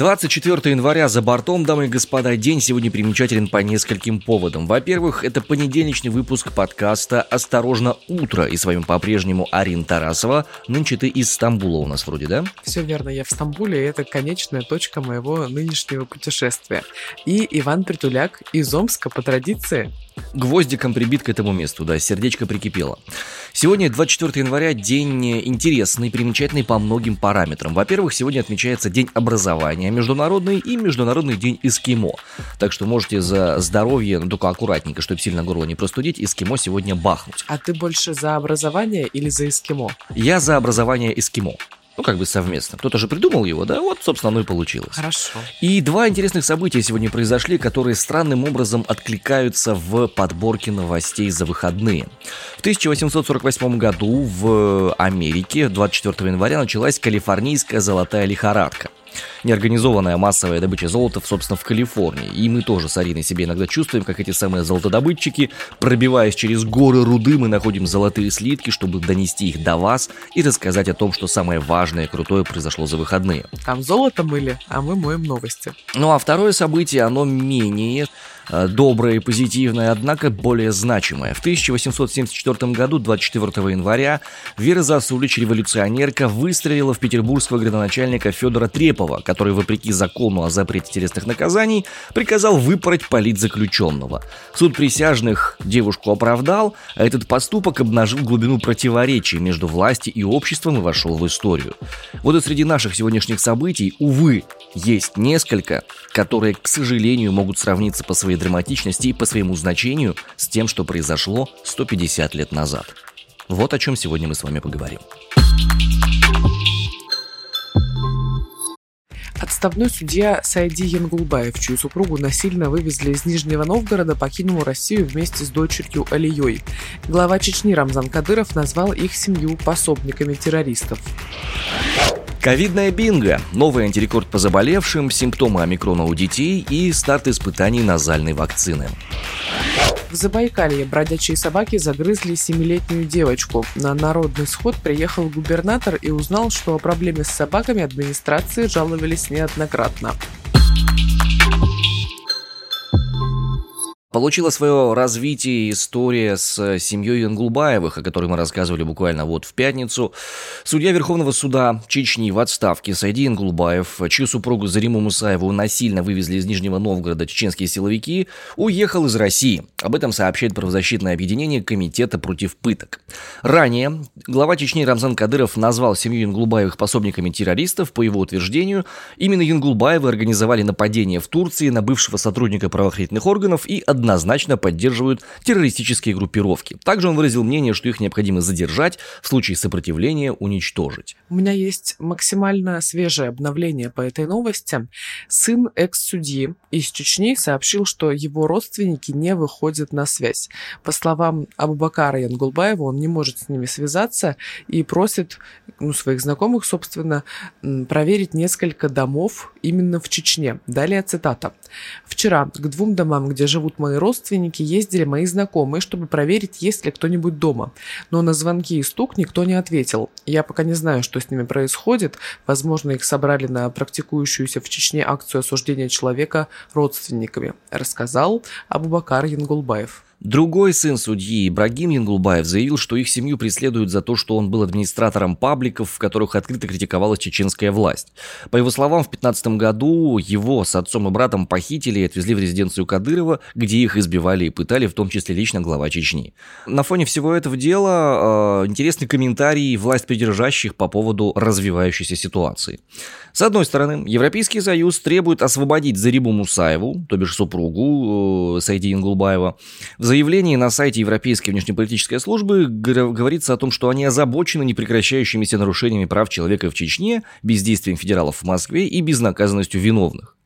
24 января за бортом, дамы и господа, день сегодня примечателен по нескольким поводам. Во-первых, это понедельничный выпуск подкаста «Осторожно, утро» и с вами по-прежнему Арина Тарасова. Нынче ты из Стамбула у нас вроде, да? Все верно, я в Стамбуле, и это конечная точка моего нынешнего путешествия. И Иван Притуляк из Омска по традиции гвоздиком прибит к этому месту, да, сердечко прикипело. Сегодня, 24 января, день интересный, примечательный по многим параметрам. Во-первых, сегодня отмечается День образования международный и Международный день эскимо. Так что можете за здоровье, ну только аккуратненько, чтобы сильно горло не простудить, эскимо сегодня бахнуть. А ты больше за образование или за эскимо? Я за образование эскимо ну, как бы совместно. Кто-то же придумал его, да? Вот, собственно, оно и получилось. Хорошо. И два интересных события сегодня произошли, которые странным образом откликаются в подборке новостей за выходные. В 1848 году в Америке 24 января началась калифорнийская золотая лихорадка неорганизованная массовая добыча золота, собственно, в Калифорнии. И мы тоже с Ариной себе иногда чувствуем, как эти самые золотодобытчики, пробиваясь через горы руды, мы находим золотые слитки, чтобы донести их до вас и рассказать о том, что самое важное и крутое произошло за выходные. Там золото мыли, а мы моем новости. Ну а второе событие, оно менее доброе и позитивное, однако более значимое. В 1874 году, 24 января, Вера Засулич, революционерка, выстрелила в петербургского градоначальника Федора Трепова, который, вопреки закону о запрете телесных наказаний, приказал выпороть политзаключенного. Суд присяжных девушку оправдал, а этот поступок обнажил глубину противоречий между властью и обществом и вошел в историю. Вот и среди наших сегодняшних событий, увы, есть несколько, которые, к сожалению, могут сравниться по своей драматичности и по своему значению с тем, что произошло 150 лет назад. Вот о чем сегодня мы с вами поговорим. Отставной судья Сайди Янгулбаев, чью супругу насильно вывезли из Нижнего Новгорода, покинул Россию вместе с дочерью Алией. Глава Чечни Рамзан Кадыров назвал их семью пособниками террористов. Ковидная бинго, новый антирекорд по заболевшим, симптомы омикрона у детей и старт испытаний назальной вакцины. В Забайкалье бродячие собаки загрызли семилетнюю девочку. На народный сход приехал губернатор и узнал, что о проблеме с собаками администрации жаловались неоднократно. Получила свое развитие история с семьей Янгулбаевых, о которой мы рассказывали буквально вот в пятницу. Судья Верховного суда Чечни в отставке Сайди Янгулбаев, чью супругу Зариму Мусаеву насильно вывезли из Нижнего Новгорода чеченские силовики, уехал из России. Об этом сообщает правозащитное объединение Комитета против пыток. Ранее глава Чечни Рамзан Кадыров назвал семью Янгулбаевых пособниками террористов. По его утверждению, именно Янгулбаевы организовали нападение в Турции на бывшего сотрудника правоохранительных органов и однозначно поддерживают террористические группировки. Также он выразил мнение, что их необходимо задержать, в случае сопротивления уничтожить. У меня есть максимально свежее обновление по этой новости. Сын экс-судьи из Чечни сообщил, что его родственники не выходят на связь. По словам Абубакара Янгулбаева, он не может с ними связаться и просит ну, своих знакомых, собственно, проверить несколько домов именно в Чечне. Далее цитата. «Вчера к двум домам, где живут мои родственники, ездили мои знакомые, чтобы проверить, есть ли кто-нибудь дома. Но на звонки и стук никто не ответил. Я пока не знаю, что с ними происходит. Возможно, их собрали на практикующуюся в Чечне акцию осуждения человека родственниками», рассказал Абубакар Янгулбаев. Другой сын судьи, Ибрагим Янгулбаев, заявил, что их семью преследуют за то, что он был администратором пабликов, в которых открыто критиковалась чеченская власть. По его словам, в 2015 году его с отцом и братом похитили и отвезли в резиденцию Кадырова, где их избивали и пытали, в том числе лично глава Чечни. На фоне всего этого дела э, интересный комментарий власть придержащих по поводу развивающейся ситуации. С одной стороны, Европейский Союз требует освободить Зарибу Мусаеву, то бишь супругу э, Сайди Ингулбаева. Заявлении на сайте Европейской внешнеполитической службы говорится о том, что они озабочены непрекращающимися нарушениями прав человека в Чечне, бездействием федералов в Москве и безнаказанностью виновных.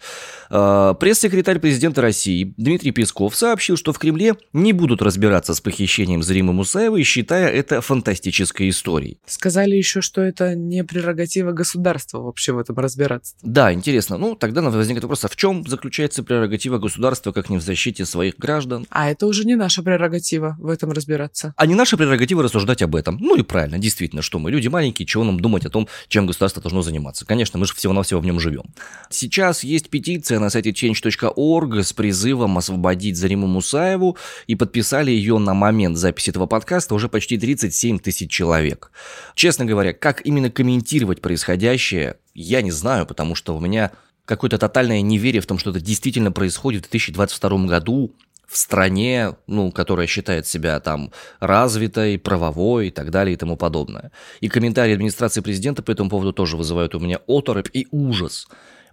Э, пресс-секретарь президента России Дмитрий Песков сообщил, что в Кремле не будут разбираться с похищением Заримы Мусаевой, считая это фантастической историей. Сказали еще, что это не прерогатива государства вообще в этом разбираться. Да, интересно. Ну, тогда возникает вопрос, а в чем заключается прерогатива государства, как не в защите своих граждан? А это уже не наша прерогатива в этом разбираться. А не наша прерогатива рассуждать об этом. Ну и правильно, действительно, что мы люди маленькие, чего нам думать о том, чем государство должно заниматься. Конечно, мы же всего-навсего в нем живем. Сейчас есть петиция на сайте change.org с призывом освободить Зариму Мусаеву, и подписали ее на момент записи этого подкаста уже почти 37 тысяч человек. Честно говоря, как именно комментировать происходящее, я не знаю, потому что у меня какое-то тотальное неверие в том, что это действительно происходит в 2022 году, в стране, ну, которая считает себя там развитой, правовой и так далее и тому подобное. И комментарии администрации президента по этому поводу тоже вызывают у меня оторопь и ужас,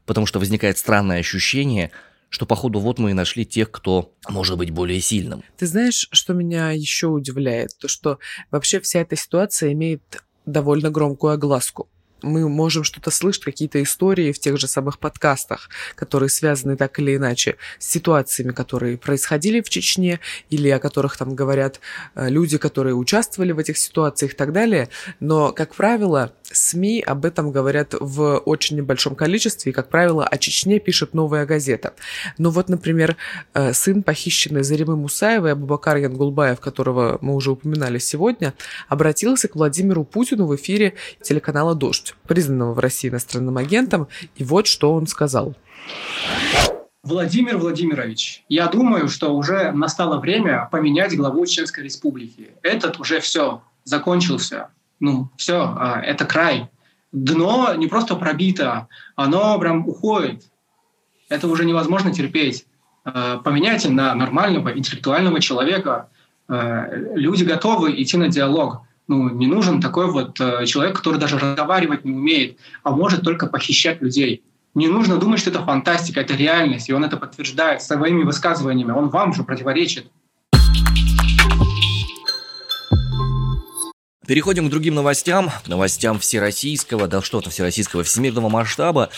потому что возникает странное ощущение, что, походу, вот мы и нашли тех, кто может быть более сильным. Ты знаешь, что меня еще удивляет? То, что вообще вся эта ситуация имеет довольно громкую огласку мы можем что-то слышать, какие-то истории в тех же самых подкастах, которые связаны так или иначе с ситуациями, которые происходили в Чечне, или о которых там говорят э, люди, которые участвовали в этих ситуациях и так далее. Но, как правило, СМИ об этом говорят в очень небольшом количестве, и, как правило, о Чечне пишет новая газета. Но вот, например, э, сын похищенный Заримы Мусаевой, Абубакар Янгулбаев, которого мы уже упоминали сегодня, обратился к Владимиру Путину в эфире телеканала «Дождь» признанного в России иностранным агентом, и вот что он сказал. Владимир Владимирович, я думаю, что уже настало время поменять главу Чеченской Республики. Этот уже все, закончился. Ну, все, а, это край. Дно не просто пробито, оно прям уходит. Это уже невозможно терпеть. А, поменяйте на нормального, интеллектуального человека. А, люди готовы идти на диалог ну, не нужен такой вот э, человек, который даже разговаривать не умеет, а может только похищать людей. Не нужно думать, что это фантастика, это реальность, и он это подтверждает своими высказываниями. Он вам же противоречит. Переходим к другим новостям, новостям всероссийского, да что-то всероссийского, всемирного масштаба.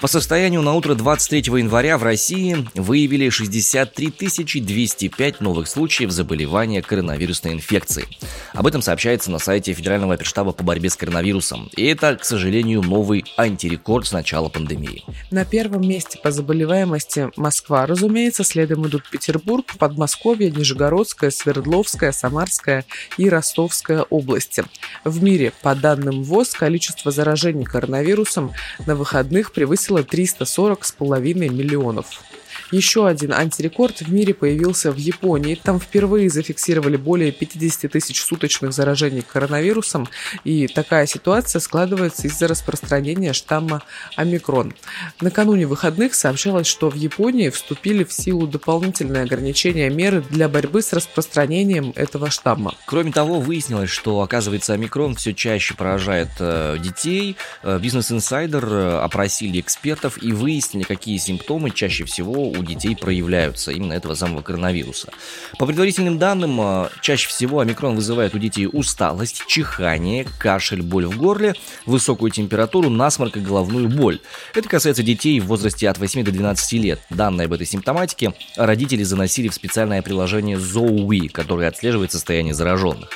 По состоянию на утро 23 января в России выявили 63 205 новых случаев заболевания коронавирусной инфекцией. Об этом сообщается на сайте Федерального оперштаба по борьбе с коронавирусом. И это, к сожалению, новый антирекорд с начала пандемии. На первом месте по заболеваемости Москва, разумеется, следом идут Петербург, Подмосковье, Нижегородская, Свердловская, Самарская и Ростовская области. В мире, по данным ВОЗ, количество заражений коронавирусом на выходных превысило 340,5 миллионов. Еще один антирекорд в мире появился в Японии. Там впервые зафиксировали более 50 тысяч суточных заражений коронавирусом, и такая ситуация складывается из-за распространения штамма омикрон. Накануне выходных сообщалось, что в Японии вступили в силу дополнительные ограничения меры для борьбы с распространением этого штамма. Кроме того, выяснилось, что, оказывается, омикрон все чаще поражает э, детей. Э, Бизнес Инсайдер э, опросили экспертов и выяснили, какие симптомы чаще всего у детей проявляются именно этого самого коронавируса. По предварительным данным, э, чаще всего омикрон вызывает у детей усталость, чихание, кашель, боль в горле, высокую температуру, насморк и головную боль. Это касается детей в возрасте от 8 до 12 лет. Данные об этой симптоматике родители заносили в специальное приложение Zoe, которое отслеживает состояние зараженных.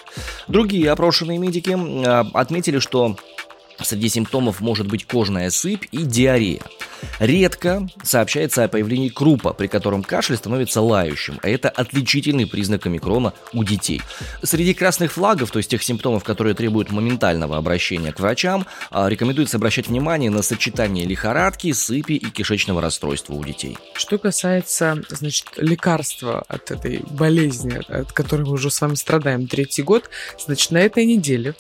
Другие опрошенные медики э, отметили, что Среди симптомов может быть кожная сыпь и диарея. Редко сообщается о появлении крупа, при котором кашель становится лающим, а это отличительный признак омикрона у детей. Среди красных флагов, то есть тех симптомов, которые требуют моментального обращения к врачам, а, рекомендуется обращать внимание на сочетание лихорадки, сыпи и кишечного расстройства у детей. Что касается, значит, лекарства от этой болезни, от которой мы уже с вами страдаем третий год, значит, на этой неделе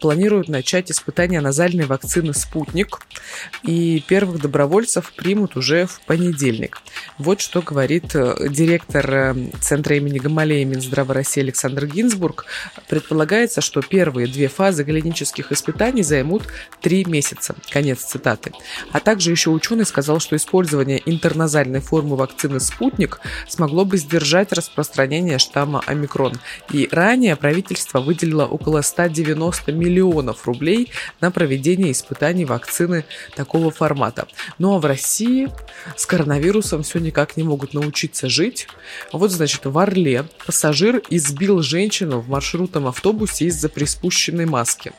планируют начать испытания назальной вакцины «Спутник», и первых добровольцев примут уже в понедельник. Вот что говорит э, директор э, Центра имени Гамалея Минздрава России Александр Гинзбург. Предполагается, что первые две фазы клинических испытаний займут три месяца. Конец цитаты. А также еще ученый сказал, что использование интерназальной формы вакцины «Спутник» смогло бы сдержать распространение штамма омикрон. И ранее правительство выделило около 190 400 миллионов рублей на проведение испытаний вакцины такого формата. Ну а в России с коронавирусом все никак не могут научиться жить. Вот, значит, в Орле пассажир избил женщину в маршрутном автобусе из-за приспущенной маски.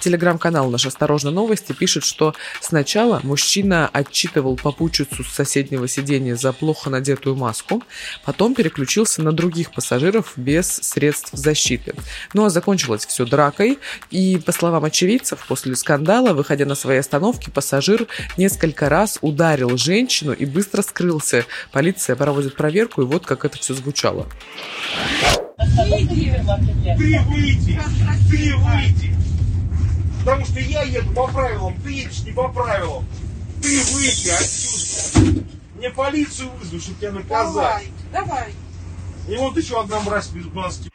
Телеграм-канал «Наш осторожно новости» пишет, что сначала мужчина отчитывал попутчицу с соседнего сиденья за плохо надетую маску, потом переключился на других пассажиров без средств защиты. Ну а закончилось все дракой, и, по словам очевидцев, после скандала, выходя на своей остановке, пассажир несколько раз ударил женщину и быстро скрылся. Полиция проводит проверку, и вот как это все звучало. Ты выйди! Потому что я еду по правилам, ты едешь не по правилам. Ты выйди отсюда. Мне полицию вызову, чтобы тебя наказать. Давай, давай. И вот еще одна мразь без маски.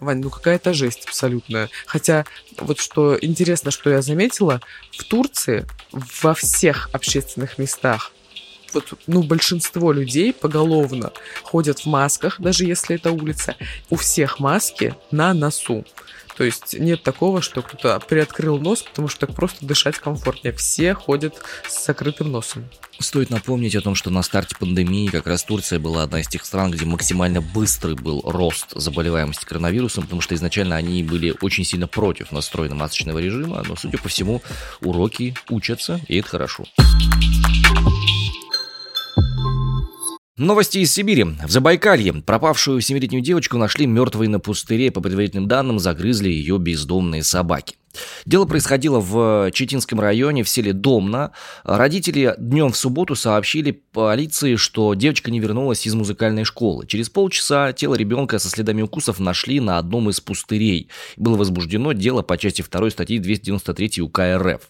Вань, ну какая-то жесть абсолютная. Хотя, вот что интересно, что я заметила, в Турции во всех общественных местах вот, ну, большинство людей поголовно ходят в масках, даже если это улица. У всех маски на носу. То есть нет такого, что кто-то приоткрыл нос, потому что так просто дышать комфортнее. Все ходят с закрытым носом. Стоит напомнить о том, что на старте пандемии как раз Турция была одна из тех стран, где максимально быстрый был рост заболеваемости коронавирусом, потому что изначально они были очень сильно против настроена масочного режима, но, судя по всему, уроки учатся, и это хорошо. Новости из Сибири. В Забайкалье пропавшую семилетнюю девочку нашли мертвой на пустыре. По предварительным данным, загрызли ее бездомные собаки. Дело происходило в Читинском районе, в селе Домна. Родители днем в субботу сообщили полиции, что девочка не вернулась из музыкальной школы. Через полчаса тело ребенка со следами укусов нашли на одном из пустырей. Было возбуждено дело по части 2 статьи 293 УК РФ.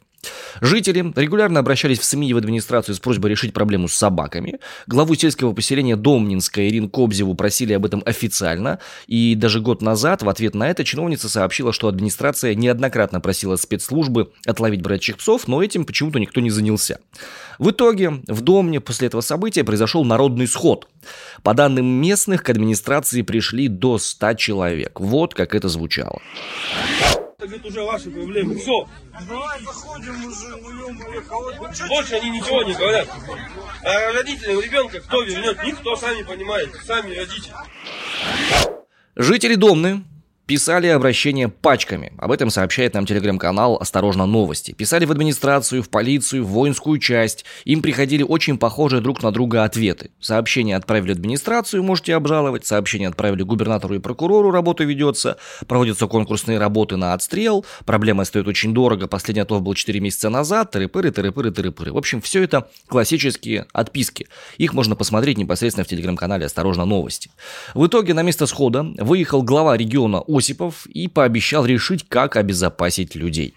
Жители регулярно обращались в СМИ и в администрацию с просьбой решить проблему с собаками. Главу сельского поселения Домнинска Ирину Кобзеву просили об этом официально. И даже год назад в ответ на это чиновница сообщила, что администрация неоднократно просила спецслужбы отловить бродячих псов, но этим почему-то никто не занялся. В итоге в Домне после этого события произошел народный сход. По данным местных, к администрации пришли до 100 человек. Вот как это звучало. Это уже ваши проблемы. Все. Давай заходим уже, ну Больше они ничего не говорят. А родители ребенка кто вернет? Никто, сами понимаете, сами родители. Жители Домны Писали обращения пачками. Об этом сообщает нам телеграм-канал «Осторожно, новости». Писали в администрацию, в полицию, в воинскую часть. Им приходили очень похожие друг на друга ответы. Сообщение отправили администрацию, можете обжаловать. Сообщение отправили губернатору и прокурору, работа ведется. Проводятся конкурсные работы на отстрел. Проблема стоит очень дорого. Последний отлов был 4 месяца назад. Тыры-пыры, тыры-пыры, тыры-пыры. В общем, все это классические отписки. Их можно посмотреть непосредственно в телеграм-канале «Осторожно, новости». В итоге на место схода выехал глава региона Осипов и пообещал решить, как обезопасить людей.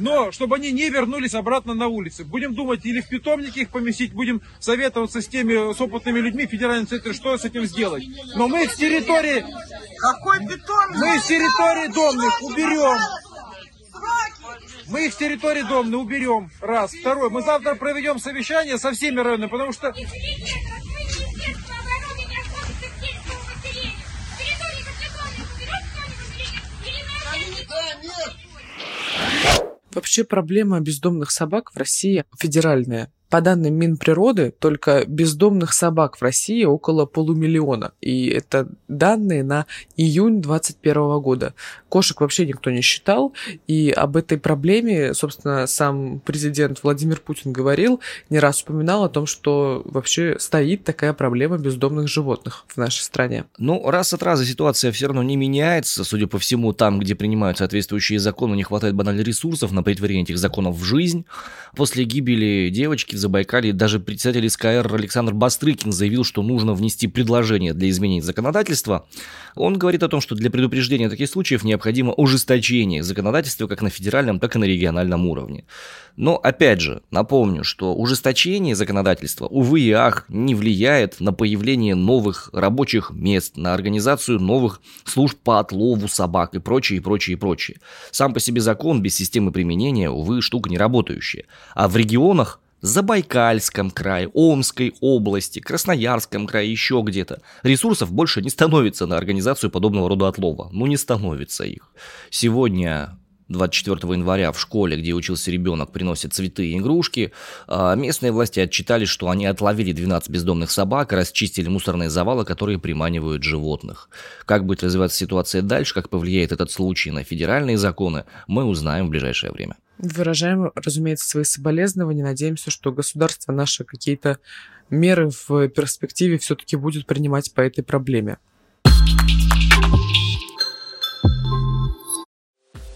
Но чтобы они не вернулись обратно на улицы. Будем думать, или в питомнике их поместить, будем советоваться с теми, с опытными людьми в федеральном центре, что с этим сделать. Но мы с территории... Какой питомник? Мы с территории домных уберем. Мы их с территории домны уберем. Раз. Второй. Мы завтра проведем совещание со всеми районами, потому что Вообще проблема бездомных собак в России федеральная. По данным Минприроды, только бездомных собак в России около полумиллиона. И это данные на июнь 2021 года. Кошек вообще никто не считал. И об этой проблеме, собственно, сам президент Владимир Путин говорил, не раз упоминал о том, что вообще стоит такая проблема бездомных животных в нашей стране. Ну, раз от раза ситуация все равно не меняется. Судя по всему, там, где принимают соответствующие законы, не хватает банально ресурсов на притворение этих законов в жизнь. После гибели девочки Забайкалье даже председатель СКР Александр Бастрыкин заявил, что нужно внести предложение для изменения законодательства. Он говорит о том, что для предупреждения таких случаев необходимо ужесточение законодательства как на федеральном, так и на региональном уровне. Но, опять же, напомню, что ужесточение законодательства, увы и ах, не влияет на появление новых рабочих мест, на организацию новых служб по отлову собак и прочее, и прочее, и прочее. Сам по себе закон без системы применения, увы, штука не работающая. А в регионах Забайкальском крае, Омской области, Красноярском крае, еще где-то. Ресурсов больше не становится на организацию подобного рода отлова. Ну, не становится их. Сегодня 24 января в школе, где учился ребенок, приносят цветы и игрушки, а местные власти отчитались, что они отловили 12 бездомных собак расчистили мусорные завалы, которые приманивают животных. Как будет развиваться ситуация дальше, как повлияет этот случай на федеральные законы, мы узнаем в ближайшее время. Выражаем, разумеется, свои соболезнования. Надеемся, что государство наше какие-то меры в перспективе все-таки будет принимать по этой проблеме.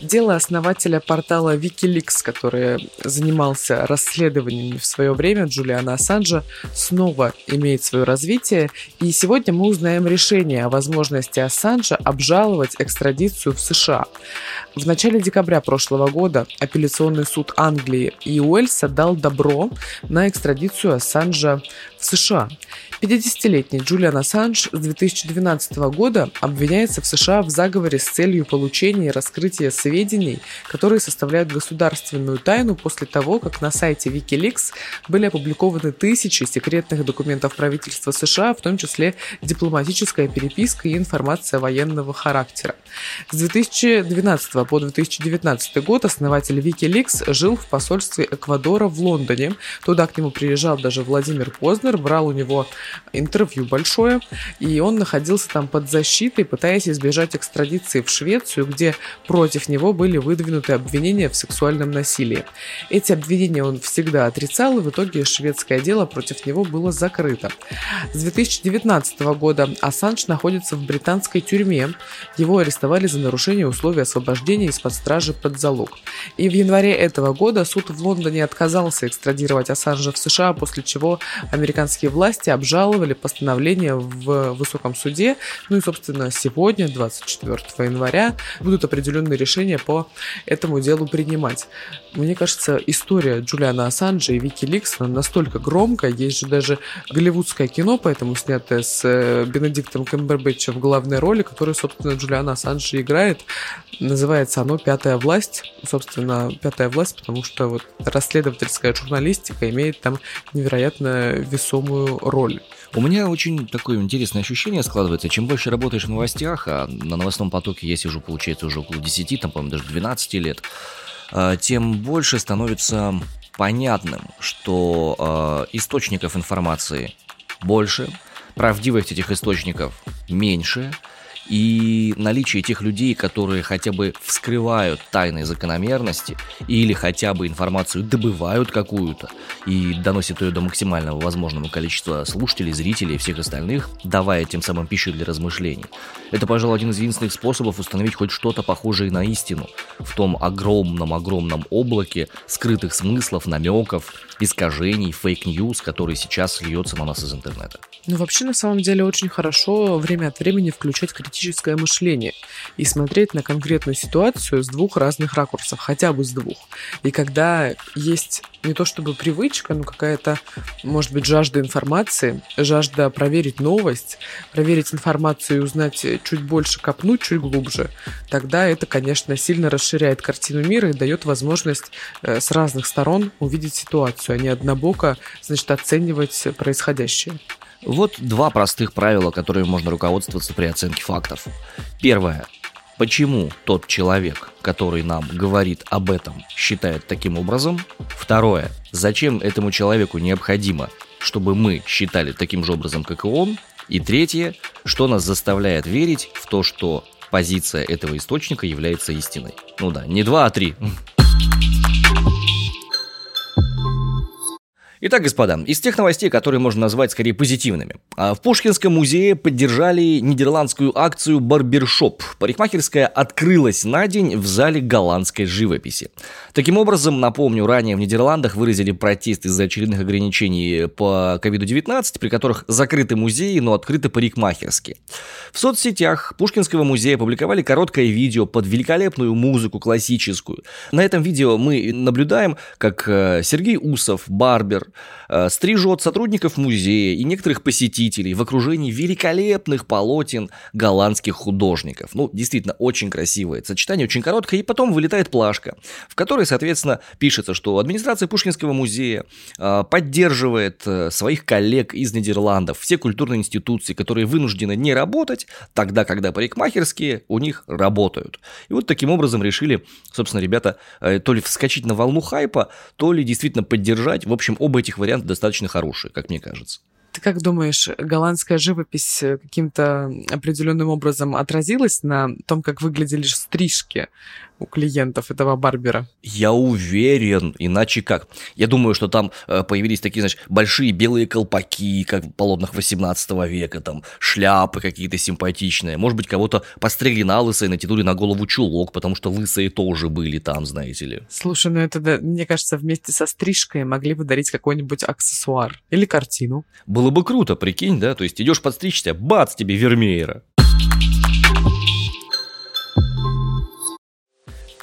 Дело основателя портала Wikileaks, который занимался расследованиями в свое время Джулиана Ассанжа, снова имеет свое развитие, и сегодня мы узнаем решение о возможности Ассанжа обжаловать экстрадицию в США. В начале декабря прошлого года апелляционный суд Англии и Уэльса дал добро на экстрадицию Ассанжа в США. 50-летний Джулиан Ассанж с 2012 года обвиняется в США в заговоре с целью получения и раскрытия сведений, которые составляют государственную тайну после того, как на сайте Wikileaks были опубликованы тысячи секретных документов правительства США, в том числе дипломатическая переписка и информация военного характера. С 2012 по 2019 год основатель Wikileaks жил в посольстве Эквадора в Лондоне. Туда к нему приезжал даже Владимир Познер, брал у него интервью большое, и он находился там под защитой, пытаясь избежать экстрадиции в Швецию, где против него были выдвинуты обвинения в сексуальном насилии. Эти обвинения он всегда отрицал, и в итоге шведское дело против него было закрыто. С 2019 года Ассанж находится в британской тюрьме. Его арестовали за нарушение условий освобождения из-под стражи под залог. И в январе этого года суд в Лондоне отказался экстрадировать Ассанжа в США, после чего американские власти обжаловали постановление в высоком суде. Ну и, собственно, сегодня, 24 января, будут определенные решения по этому делу принимать. Мне кажется, история Джулиана Ассанджа и Вики Ликс настолько громкая, есть же даже голливудское кино, поэтому снятое с э, Бенедиктом Кэмбербэтчем в главной роли, которую, собственно, Джулиан Ассанж играет. Называется оно «Пятая власть». Собственно, «Пятая власть», потому что вот расследовательская журналистика имеет там невероятно весомую роль. У меня очень такое интересное ощущение складывается. Чем больше работаешь в новостях, а на новостном потоке я сижу, получается, уже около 10, там, по-моему, даже 12 лет, а, тем больше становится понятным, что э, источников информации больше, правдивых этих источников меньше, и наличие тех людей, которые хотя бы вскрывают тайные закономерности или хотя бы информацию добывают какую-то и доносят ее до максимального возможного количества слушателей, зрителей и всех остальных, давая тем самым пищу для размышлений. Это, пожалуй, один из единственных способов установить хоть что-то похожее на истину в том огромном-огромном облаке скрытых смыслов, намеков, искажений, fake news, который сейчас льется на нас из интернета. Ну, вообще, на самом деле, очень хорошо время от времени включать критическое мышление и смотреть на конкретную ситуацию с двух разных ракурсов, хотя бы с двух. И когда есть не то чтобы привычка, но какая-то, может быть, жажда информации, жажда проверить новость, проверить информацию и узнать чуть больше, копнуть чуть глубже, тогда это, конечно, сильно расширяет картину мира и дает возможность э, с разных сторон увидеть ситуацию, а не однобоко, значит, оценивать происходящее. Вот два простых правила, которыми можно руководствоваться при оценке фактов. Первое. Почему тот человек, который нам говорит об этом, считает таким образом? Второе. Зачем этому человеку необходимо, чтобы мы считали таким же образом, как и он? И третье. Что нас заставляет верить в то, что позиция этого источника является истиной? Ну да, не два, а три. Итак, господа, из тех новостей, которые можно назвать скорее позитивными. А, в Пушкинском музее поддержали нидерландскую акцию «Барбершоп». Парикмахерская открылась на день в зале голландской живописи. Таким образом, напомню, ранее в Нидерландах выразили протест из-за очередных ограничений по COVID-19, при которых закрыты музеи, но открыты парикмахерские. В соцсетях Пушкинского музея публиковали короткое видео под великолепную музыку классическую. На этом видео мы наблюдаем, как э, Сергей Усов, барбер, стрижет сотрудников музея и некоторых посетителей в окружении великолепных полотен голландских художников. Ну, действительно, очень красивое сочетание, очень короткое, и потом вылетает плашка, в которой, соответственно, пишется, что администрация Пушкинского музея э, поддерживает э, своих коллег из Нидерландов, все культурные институции, которые вынуждены не работать, тогда, когда парикмахерские у них работают. И вот таким образом решили, собственно, ребята, э, то ли вскочить на волну хайпа, то ли действительно поддержать. В общем, оба этих варианта достаточно хорошие, как мне кажется. Ты как думаешь, голландская живопись каким-то определенным образом отразилась на том, как выглядели стрижки у клиентов этого барбера? Я уверен, иначе как. Я думаю, что там э, появились такие, знаешь, большие белые колпаки, как в полотнах 18 века, там шляпы какие-то симпатичные. Может быть, кого-то постригли на лысо и натянули на голову чулок, потому что лысые тоже были там, знаете ли. Слушай, ну это, да, мне кажется, вместе со стрижкой могли бы дарить какой-нибудь аксессуар или картину. Было бы круто, прикинь, да? То есть идешь подстричься, бац, тебе Вермеера.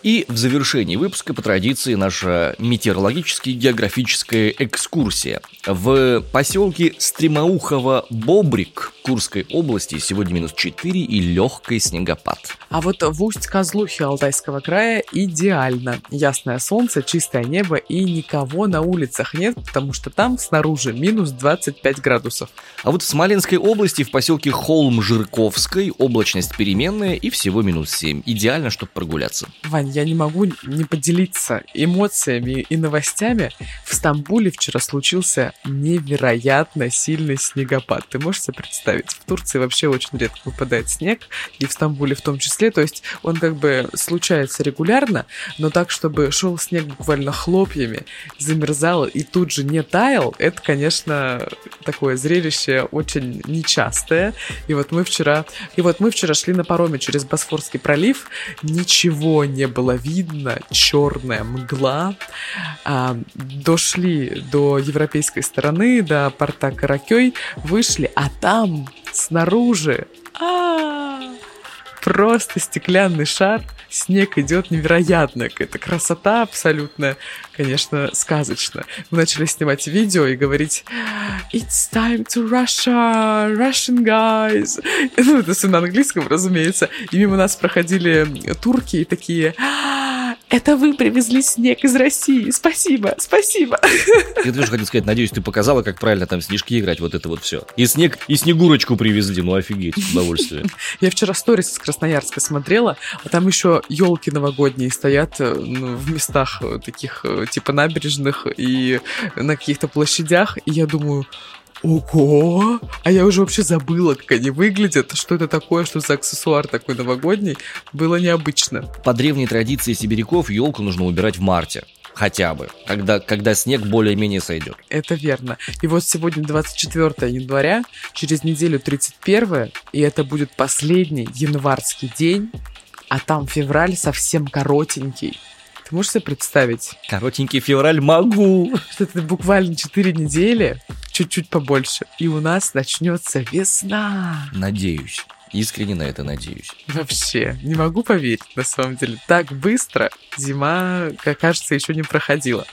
И в завершении выпуска по традиции наша метеорологическая географическая экскурсия. В поселке Стремоухово-Бобрик Курской области сегодня минус 4 и легкий снегопад. А вот в Усть-Козлухе Алтайского края идеально. Ясное солнце, чистое небо и никого на улицах нет, потому что там снаружи минус 25 градусов. А вот в Смоленской области в поселке Холм-Жирковской облачность переменная и всего минус 7. Идеально, чтобы прогуляться. Вань, я не могу не поделиться эмоциями и новостями. В Стамбуле вчера случился невероятно сильный снегопад. Ты можешь себе представить? В Турции вообще очень редко выпадает снег, и в Стамбуле в том числе. То есть он как бы случается регулярно, но так, чтобы шел снег буквально хлопьями, замерзал и тут же не таял, это, конечно, такое зрелище очень нечастое. И вот мы вчера, и вот мы вчера шли на пароме через Босфорский пролив, ничего не было было видно, черная мгла. А, дошли до европейской стороны, до порта Каракей, вышли, а там снаружи а, просто стеклянный шар, снег идет невероятно, какая-то красота абсолютно, конечно, сказочно. Мы начали снимать видео и говорить It's time to Russia, Russian guys. Ну, это все на английском, разумеется. И мимо нас проходили турки и такие это вы привезли снег из России. Спасибо, спасибо. Я тоже хотел сказать, надеюсь, ты показала, как правильно там снежки играть, вот это вот все. И снег, и снегурочку привезли, ну офигеть, удовольствие. Я вчера сторис из Красноярска смотрела, а там еще елки новогодние стоят э, ну, в местах э, таких э, типа набережных и на каких-то площадях, и я думаю, Ого! А я уже вообще забыла, как они выглядят, что это такое, что за аксессуар такой новогодний. Было необычно. По древней традиции сибиряков елку нужно убирать в марте. Хотя бы, когда, когда снег более-менее сойдет. Это верно. И вот сегодня 24 января, через неделю 31, и это будет последний январский день, а там февраль совсем коротенький. Ты можешь себе представить? Коротенький февраль могу. Что это буквально 4 недели, чуть-чуть побольше, и у нас начнется весна. Надеюсь. Искренне на это надеюсь. Вообще, не могу поверить, на самом деле. Так быстро зима, как кажется, еще не проходила.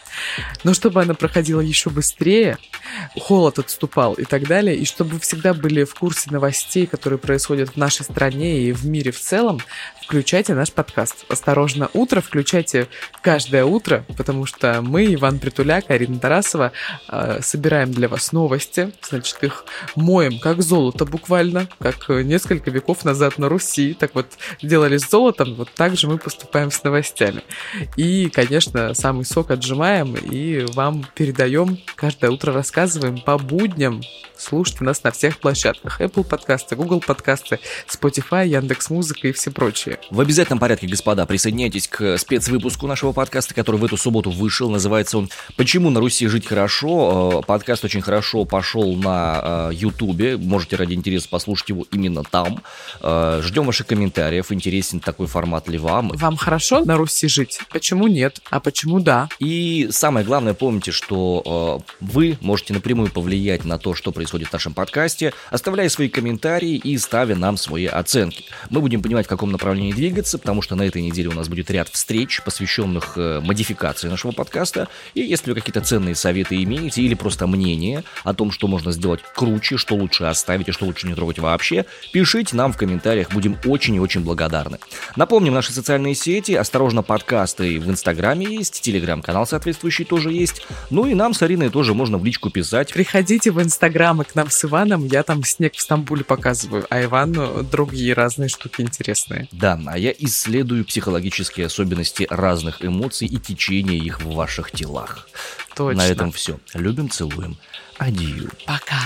Но чтобы она проходила еще быстрее, холод отступал и так далее, и чтобы вы всегда были в курсе новостей, которые происходят в нашей стране и в мире в целом, включайте наш подкаст. Осторожно, утро включайте каждое утро, потому что мы, Иван Притуляк, Арина Тарасова, э, собираем для вас новости, значит, их моем как золото буквально, как несколько веков назад на Руси. Так вот, делали с золотом, вот так же мы поступаем с новостями. И, конечно, самый сок отжимаем и вам передаем, каждое утро рассказываем по будням. Слушайте нас на всех площадках. Apple подкасты, Google подкасты, Spotify, Яндекс Музыка и все прочие. В обязательном порядке, господа, присоединяйтесь к спецвыпуску нашего подкаста, который в эту субботу вышел. Называется он «Почему на Руси жить хорошо?». Э, подкаст очень хорошо пошел на Ютубе. Можете ради интереса послушать его именно там. Нам. Э, ждем ваших комментариев, интересен такой формат ли вам. Вам хорошо на Руси жить? Почему нет? А почему да? И самое главное, помните, что э, вы можете напрямую повлиять на то, что происходит в нашем подкасте, оставляя свои комментарии и ставя нам свои оценки. Мы будем понимать, в каком направлении двигаться, потому что на этой неделе у нас будет ряд встреч, посвященных э, модификации нашего подкаста. И если вы какие-то ценные советы имеете или просто мнение о том, что можно сделать круче, что лучше оставить и что лучше не трогать вообще, пишите нам в комментариях, будем очень и очень благодарны. Напомним, наши социальные сети, осторожно, подкасты в Инстаграме есть, Телеграм-канал соответствующий тоже есть. Ну и нам с Ариной тоже можно в личку писать. Приходите в Инстаграм и к нам с Иваном, я там снег в Стамбуле показываю, а Ивану другие разные штуки интересные. Да, а я исследую психологические особенности разных эмоций и течения их в ваших телах. Точно. На этом все. Любим, целуем. Адью. Пока.